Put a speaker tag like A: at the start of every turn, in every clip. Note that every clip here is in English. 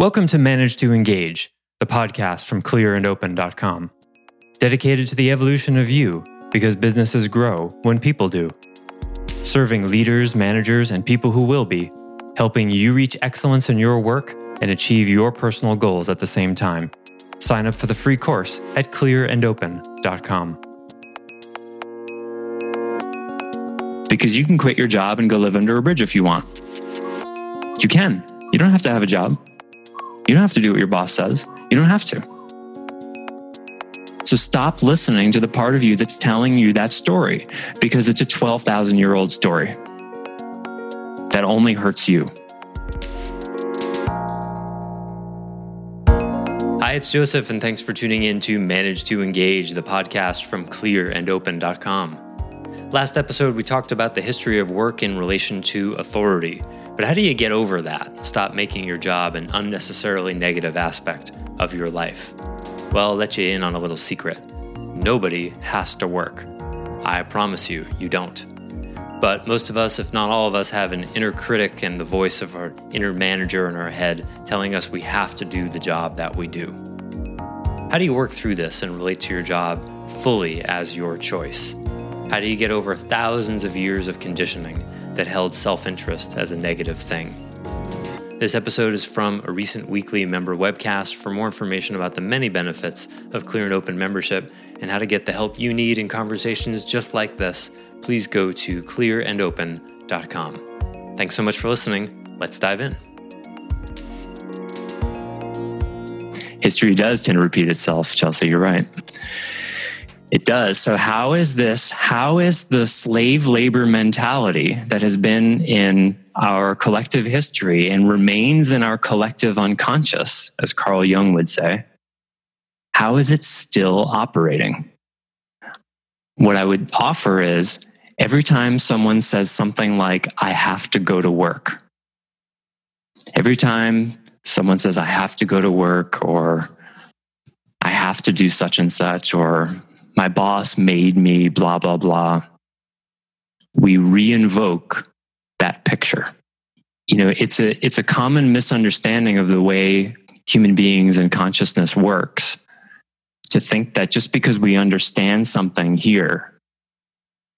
A: Welcome to Manage to Engage, the podcast from clearandopen.com, dedicated to the evolution of you because businesses grow when people do. Serving leaders, managers, and people who will be, helping you reach excellence in your work and achieve your personal goals at the same time. Sign up for the free course at clearandopen.com.
B: Because you can quit your job and go live under a bridge if you want. You can. You don't have to have a job. You don't have to do what your boss says. You don't have to. So stop listening to the part of you that's telling you that story because it's a 12,000 year old story that only hurts you.
A: Hi, it's Joseph, and thanks for tuning in to Manage to Engage, the podcast from clearandopen.com. Last episode, we talked about the history of work in relation to authority. But how do you get over that? Stop making your job an unnecessarily negative aspect of your life. Well, I'll let you in on a little secret. Nobody has to work. I promise you, you don't. But most of us, if not all of us, have an inner critic and the voice of our inner manager in our head telling us we have to do the job that we do. How do you work through this and relate to your job fully as your choice? How do you get over thousands of years of conditioning that held self interest as a negative thing. This episode is from a recent weekly member webcast. For more information about the many benefits of Clear and Open membership and how to get the help you need in conversations just like this, please go to clearandopen.com. Thanks so much for listening. Let's dive in.
B: History does tend to repeat itself, Chelsea. You're right. It does. So, how is this? How is the slave labor mentality that has been in our collective history and remains in our collective unconscious, as Carl Jung would say, how is it still operating? What I would offer is every time someone says something like, I have to go to work, every time someone says, I have to go to work, or I have to do such and such, or my boss made me, blah, blah, blah. We reinvoke that picture. You know, it's a, it's a common misunderstanding of the way human beings and consciousness works to think that just because we understand something here,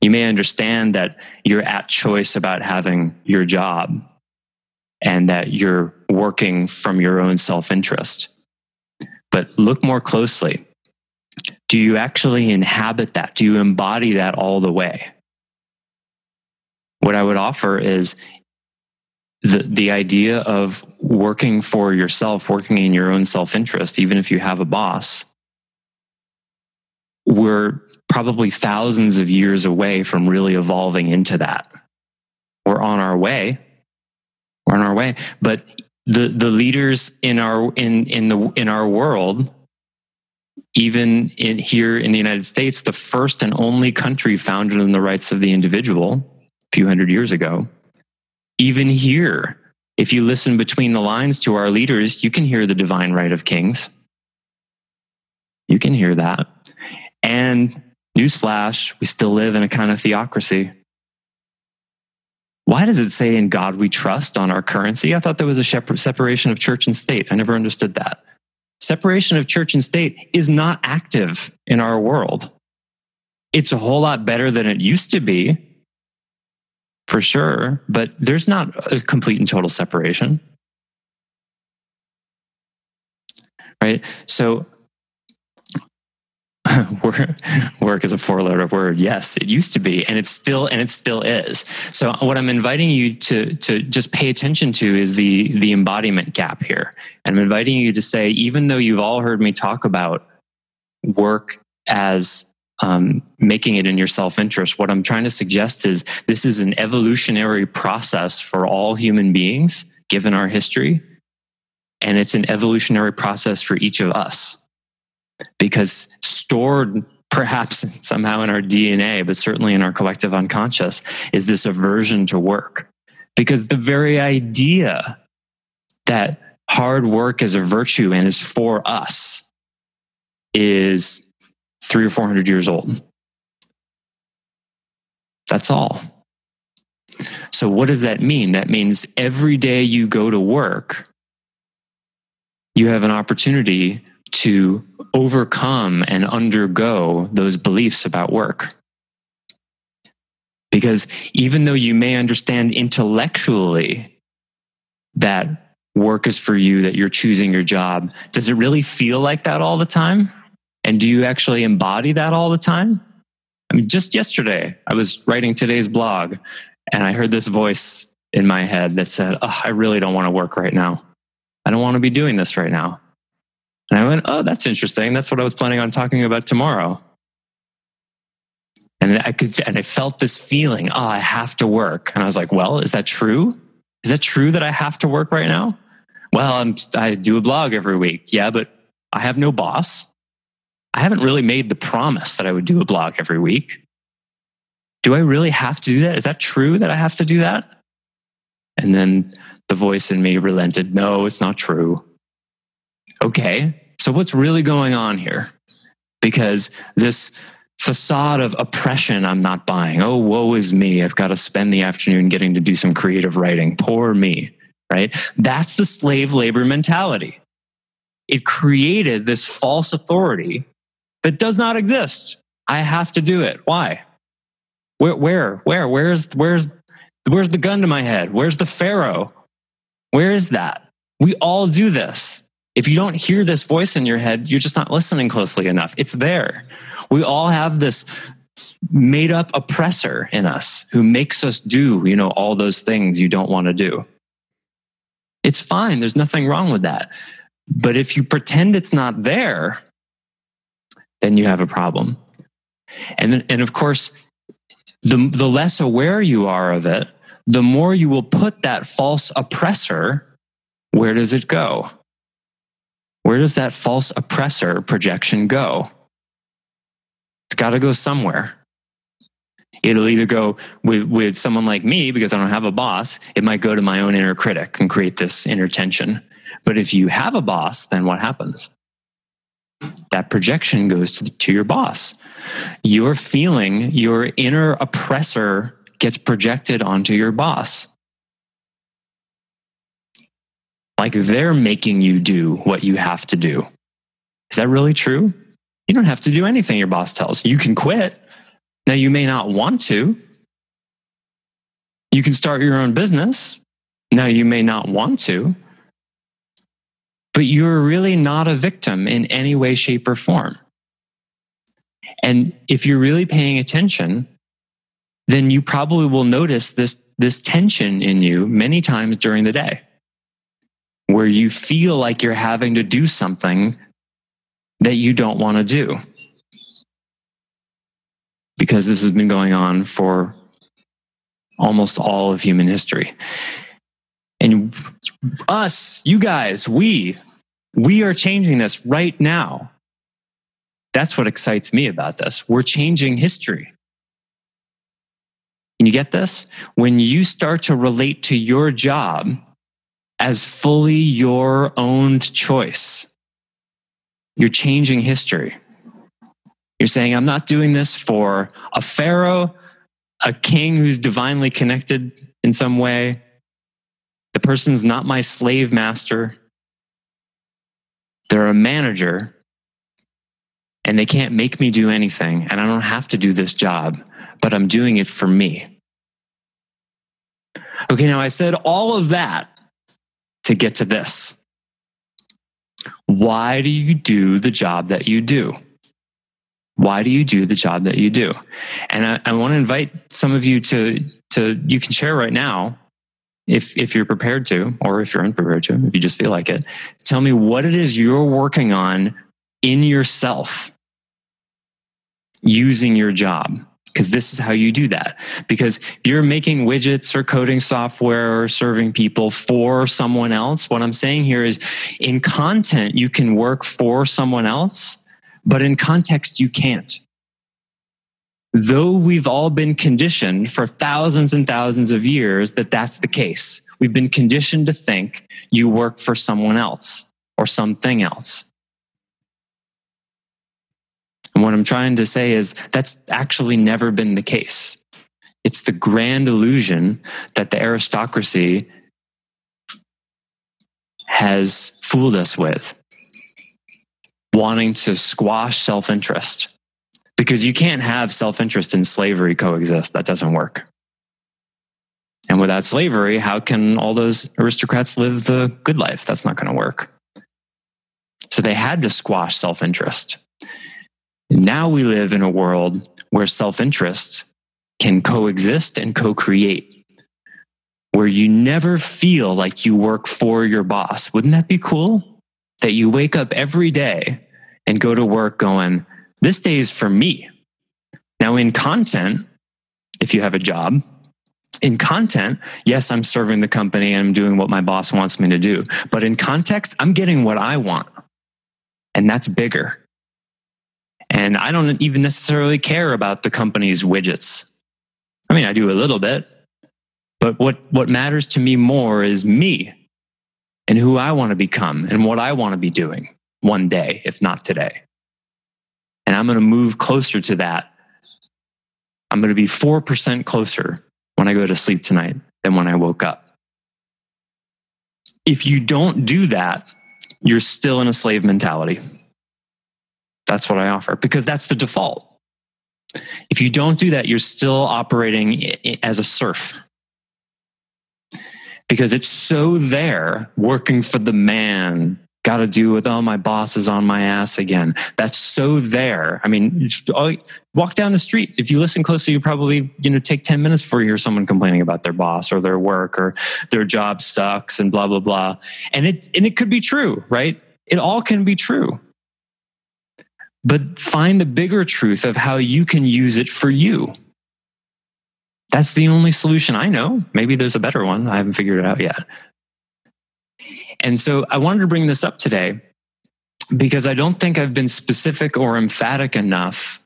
B: you may understand that you're at choice about having your job and that you're working from your own self interest. But look more closely do you actually inhabit that? Do you embody that all the way? What I would offer is the, the idea of working for yourself, working in your own self interest, even if you have a boss. We're probably thousands of years away from really evolving into that. We're on our way. We're on our way. But the, the leaders in our in in the in our world even in, here in the United States, the first and only country founded on the rights of the individual a few hundred years ago. Even here, if you listen between the lines to our leaders, you can hear the divine right of kings. You can hear that. And newsflash, we still live in a kind of theocracy. Why does it say in God we trust on our currency? I thought there was a separation of church and state. I never understood that separation of church and state is not active in our world. It's a whole lot better than it used to be, for sure, but there's not a complete and total separation. Right? So work is a four letter word. Yes, it used to be, and it's still, and it still is. So what I'm inviting you to, to just pay attention to is the, the embodiment gap here. And I'm inviting you to say, even though you've all heard me talk about work as um, making it in your self interest, what I'm trying to suggest is this is an evolutionary process for all human beings, given our history. And it's an evolutionary process for each of us because stored perhaps somehow in our DNA, but certainly in our collective unconscious, is this aversion to work. Because the very idea that hard work is a virtue and is for us is three or 400 years old. That's all. So, what does that mean? That means every day you go to work, you have an opportunity to overcome and undergo those beliefs about work. Because even though you may understand intellectually that work is for you, that you're choosing your job, does it really feel like that all the time? And do you actually embody that all the time? I mean, just yesterday, I was writing today's blog and I heard this voice in my head that said, oh, I really don't want to work right now. I don't want to be doing this right now. And I went, Oh, that's interesting. That's what I was planning on talking about tomorrow. And I could, and I felt this feeling, oh, I have to work. And I was like, well, is that true? Is that true that I have to work right now? Well, I'm, I do a blog every week. Yeah, but I have no boss. I haven't really made the promise that I would do a blog every week. Do I really have to do that? Is that true that I have to do that? And then the voice in me relented. No, it's not true. Okay, so what's really going on here? Because this facade of oppression I'm not buying. Oh, woe is me. I've got to spend the afternoon getting to do some creative writing. Poor me, right? That's the slave labor mentality. It created this false authority that does not exist. I have to do it. Why? Where, where, where, where's, where's, where's the gun to my head? Where's the Pharaoh? Where is that? We all do this. If you don't hear this voice in your head, you're just not listening closely enough. It's there. We all have this made up oppressor in us who makes us do, you know, all those things you don't want to do. It's fine. There's nothing wrong with that. But if you pretend it's not there, then you have a problem. And, and of course, the, the less aware you are of it, the more you will put that false oppressor. Where does it go? Where does that false oppressor projection go? It's got to go somewhere. It'll either go with, with someone like me because I don't have a boss. It might go to my own inner critic and create this inner tension. But if you have a boss, then what happens? That projection goes to, to your boss. Your feeling, your inner oppressor gets projected onto your boss like they're making you do what you have to do. Is that really true? You don't have to do anything your boss tells you. You can quit. Now, you may not want to. You can start your own business. Now, you may not want to. But you're really not a victim in any way, shape, or form. And if you're really paying attention, then you probably will notice this, this tension in you many times during the day where you feel like you're having to do something that you don't want to do. Because this has been going on for almost all of human history. And us, you guys, we, we are changing this right now. That's what excites me about this. We're changing history. Can you get this? When you start to relate to your job as fully your own choice. You're changing history. You're saying, I'm not doing this for a pharaoh, a king who's divinely connected in some way. The person's not my slave master. They're a manager and they can't make me do anything. And I don't have to do this job, but I'm doing it for me. Okay, now I said all of that to get to this. Why do you do the job that you do? Why do you do the job that you do? And I, I want to invite some of you to, to, you can share right now if, if you're prepared to, or if you're unprepared to, if you just feel like it, tell me what it is you're working on in yourself using your job because this is how you do that. Because you're making widgets or coding software or serving people for someone else. What I'm saying here is in content, you can work for someone else, but in context, you can't. Though we've all been conditioned for thousands and thousands of years that that's the case. We've been conditioned to think you work for someone else or something else. And what I'm trying to say is that's actually never been the case. It's the grand illusion that the aristocracy has fooled us with, wanting to squash self interest. Because you can't have self interest and slavery coexist. That doesn't work. And without slavery, how can all those aristocrats live the good life? That's not going to work. So they had to squash self interest. Now we live in a world where self interest can coexist and co create, where you never feel like you work for your boss. Wouldn't that be cool? That you wake up every day and go to work going, this day is for me. Now, in content, if you have a job, in content, yes, I'm serving the company and I'm doing what my boss wants me to do. But in context, I'm getting what I want. And that's bigger. And I don't even necessarily care about the company's widgets. I mean, I do a little bit, but what, what matters to me more is me and who I want to become and what I want to be doing one day, if not today. And I'm going to move closer to that. I'm going to be 4% closer when I go to sleep tonight than when I woke up. If you don't do that, you're still in a slave mentality. That's what I offer because that's the default. If you don't do that, you're still operating as a serf because it's so there working for the man got to do with, oh, my boss is on my ass again. That's so there. I mean, oh, walk down the street. If you listen closely, you probably, you know, take 10 minutes before you hear someone complaining about their boss or their work or their job sucks and blah, blah, blah. And it, and it could be true, right? It all can be true. But find the bigger truth of how you can use it for you. That's the only solution I know. Maybe there's a better one. I haven't figured it out yet. And so I wanted to bring this up today because I don't think I've been specific or emphatic enough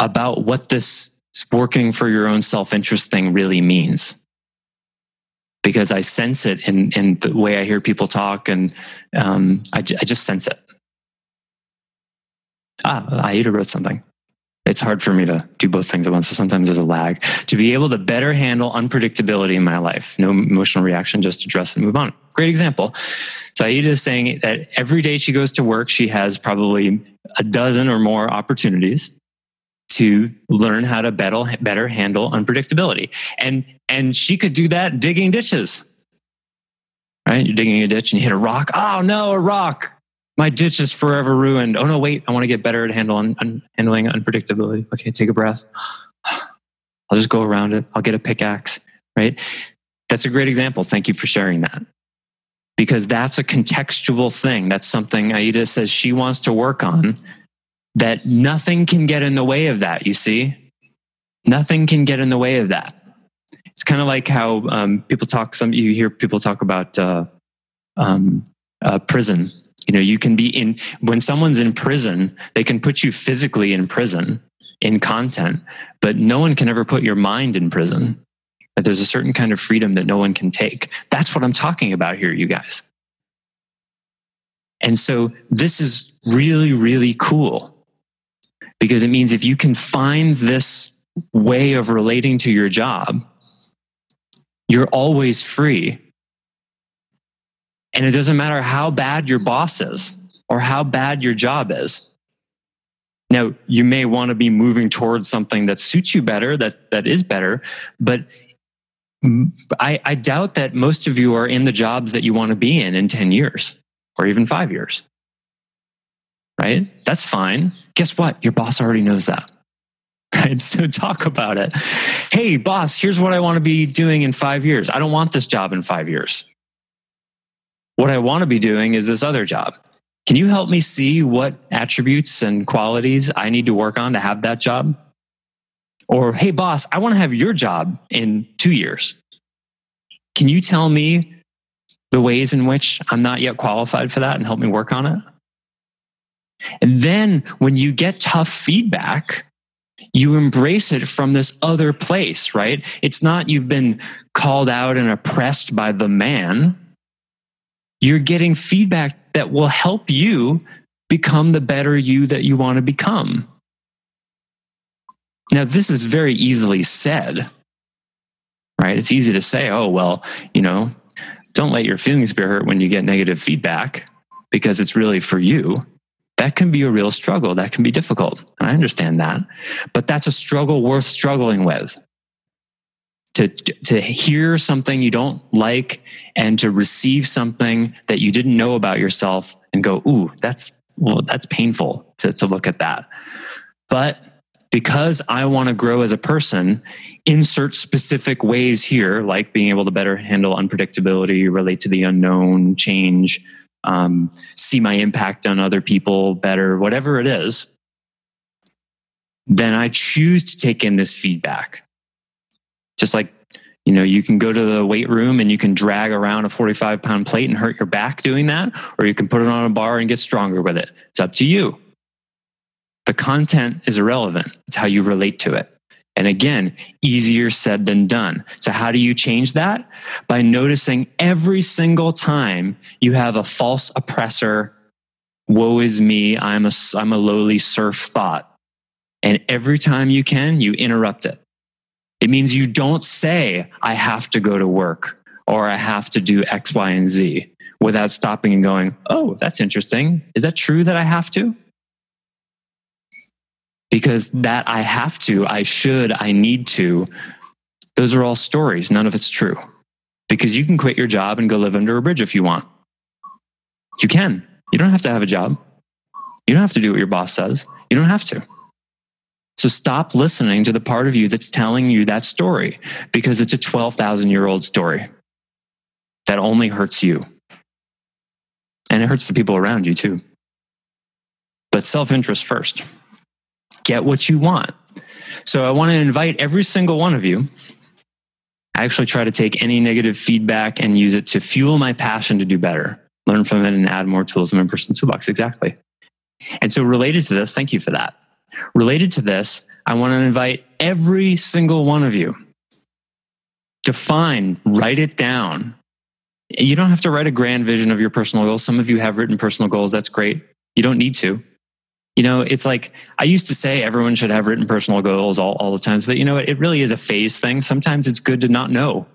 B: about what this working for your own self interest thing really means. Because I sense it in, in the way I hear people talk, and um, I, I just sense it. Ah, Aida wrote something it's hard for me to do both things at once. So sometimes there's a lag. To be able to better handle unpredictability in my life, no emotional reaction, just address and move on. Great example. So Aida is saying that every day she goes to work, she has probably a dozen or more opportunities to learn how to better, better handle unpredictability. And, and she could do that digging ditches. Right? You're digging a ditch and you hit a rock. Oh no, a rock my ditch is forever ruined. Oh no, wait, I want to get better at handle un, un, handling unpredictability. Okay, take a breath. I'll just go around it. I'll get a pickaxe, right? That's a great example. Thank you for sharing that. Because that's a contextual thing. That's something Aida says she wants to work on, that nothing can get in the way of that, you see? Nothing can get in the way of that. It's kind of like how um, people talk, some you hear people talk about uh, um, uh, prison you know, you can be in, when someone's in prison, they can put you physically in prison in content, but no one can ever put your mind in prison. That there's a certain kind of freedom that no one can take. That's what I'm talking about here, you guys. And so this is really, really cool because it means if you can find this way of relating to your job, you're always free and it doesn't matter how bad your boss is or how bad your job is. Now, you may want to be moving towards something that suits you better, that, that is better, but I, I doubt that most of you are in the jobs that you want to be in in 10 years or even five years. Right? That's fine. Guess what? Your boss already knows that. Right? So talk about it. Hey, boss, here's what I want to be doing in five years. I don't want this job in five years. What I want to be doing is this other job. Can you help me see what attributes and qualities I need to work on to have that job? Or, hey, boss, I want to have your job in two years. Can you tell me the ways in which I'm not yet qualified for that and help me work on it? And then when you get tough feedback, you embrace it from this other place, right? It's not you've been called out and oppressed by the man you're getting feedback that will help you become the better you that you want to become. Now, this is very easily said, right? It's easy to say, oh, well, you know, don't let your feelings be hurt when you get negative feedback because it's really for you. That can be a real struggle. That can be difficult. and I understand that. But that's a struggle worth struggling with. To, to hear something you don't like and to receive something that you didn't know about yourself and go, ooh, that's, well, that's painful to, to look at that. But because I want to grow as a person, insert specific ways here, like being able to better handle unpredictability, relate to the unknown, change, um, see my impact on other people better, whatever it is, then I choose to take in this feedback. Just like, you know, you can go to the weight room and you can drag around a 45 pound plate and hurt your back doing that, or you can put it on a bar and get stronger with it. It's up to you. The content is irrelevant. It's how you relate to it. And again, easier said than done. So, how do you change that? By noticing every single time you have a false oppressor, woe is me, I'm a, I'm a lowly serf thought. And every time you can, you interrupt it. It means you don't say, I have to go to work or I have to do X, Y, and Z without stopping and going, Oh, that's interesting. Is that true that I have to? because that I have to, I should, I need to, those are all stories. None of it's true. Because you can quit your job and go live under a bridge if you want. You can. You don't have to have a job. You don't have to do what your boss says. You don't have to. So stop listening to the part of you that's telling you that story because it's a 12,000 year old story that only hurts you. And it hurts the people around you too. But self interest first get what you want. So I want to invite every single one of you. I actually try to take any negative feedback and use it to fuel my passion to do better, learn from it, and add more tools in my personal toolbox. Exactly. And so, related to this, thank you for that. Related to this, I want to invite every single one of you. Define, write it down. You don't have to write a grand vision of your personal goals. Some of you have written personal goals. That's great. You don't need to. You know, it's like I used to say everyone should have written personal goals all, all the times, but you know, it really is a phase thing. Sometimes it's good to not know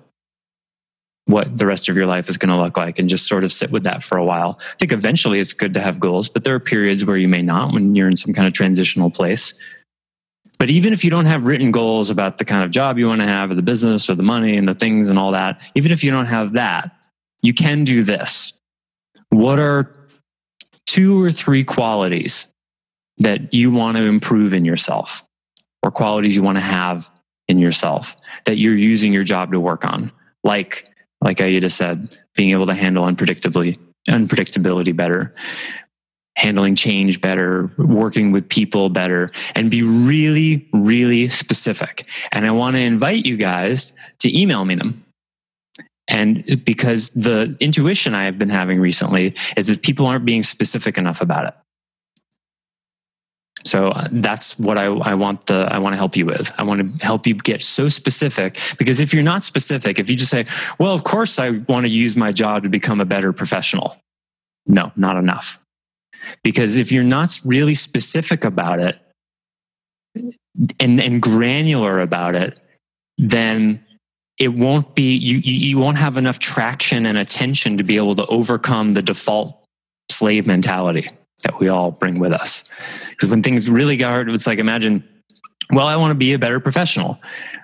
B: what the rest of your life is going to look like and just sort of sit with that for a while. I think eventually it's good to have goals, but there are periods where you may not when you're in some kind of transitional place. But even if you don't have written goals about the kind of job you want to have or the business or the money and the things and all that, even if you don't have that, you can do this. What are two or three qualities that you want to improve in yourself or qualities you want to have in yourself that you're using your job to work on. Like, like Aida said, being able to handle unpredictably, unpredictability better, handling change better, working with people better, and be really, really specific. And I want to invite you guys to email me them. And because the intuition I have been having recently is that people aren't being specific enough about it. So uh, that's what I, I want the I want to help you with. I want to help you get so specific because if you're not specific, if you just say, "Well, of course I want to use my job to become a better professional," no, not enough. Because if you're not really specific about it and and granular about it, then it won't be you you won't have enough traction and attention to be able to overcome the default slave mentality that we all bring with us. Because when things really get hard, it's like imagine, well, I want to be a better professional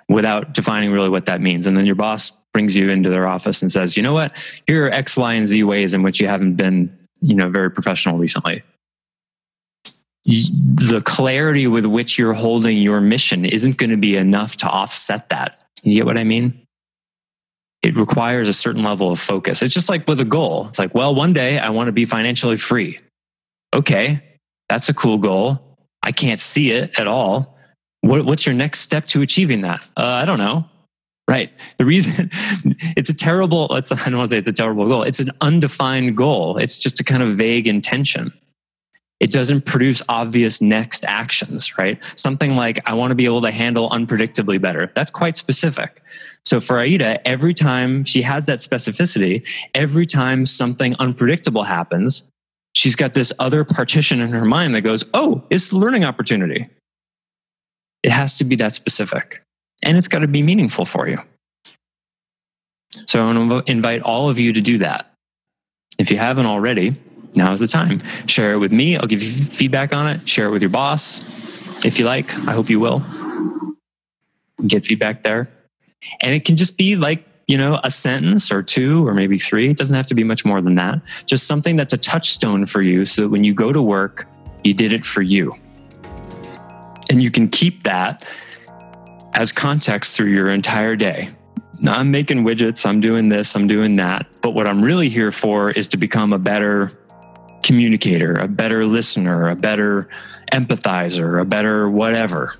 B: without defining really what that means. And then your boss brings you into their office and says, you know what? Here are X, Y, and Z ways in which you haven't been, you know, very professional recently. The clarity with which you're holding your mission isn't going to be enough to offset that. You get what I mean? It requires a certain level of focus. It's just like with a goal. It's like, well, one day I want to be financially free okay, that's a cool goal. I can't see it at all. What, what's your next step to achieving that? Uh, I don't know. Right. The reason it's a terrible, let's, I don't want to say it's a terrible goal. It's an undefined goal. It's just a kind of vague intention. It doesn't produce obvious next actions, right? Something like, I want to be able to handle unpredictably better. That's quite specific. So for Aida, every time she has that specificity, every time something unpredictable happens, she's got this other partition in her mind that goes, oh, it's the learning opportunity. It has to be that specific and it's got to be meaningful for you. So I want to invite all of you to do that. If you haven't already, now is the time. Share it with me. I'll give you feedback on it. Share it with your boss if you like. I hope you will. Get feedback there. And it can just be like, you know, a sentence or two or maybe three. It doesn't have to be much more than that. Just something that's a touchstone for you so that when you go to work, you did it for you. And you can keep that as context through your entire day. Now, I'm making widgets, I'm doing this, I'm doing that. But what I'm really here for is to become a better communicator, a better listener, a better empathizer, a better whatever.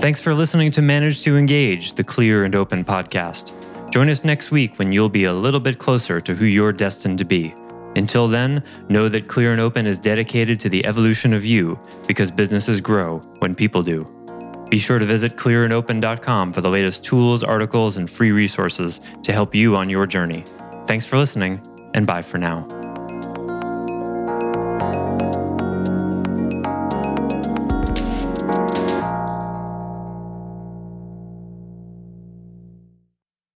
A: Thanks for listening to Manage to Engage, the Clear and Open podcast. Join us next week when you'll be a little bit closer to who you're destined to be. Until then, know that Clear and Open is dedicated to the evolution of you because businesses grow when people do. Be sure to visit clearandopen.com for the latest tools, articles, and free resources to help you on your journey. Thanks for listening, and bye for now.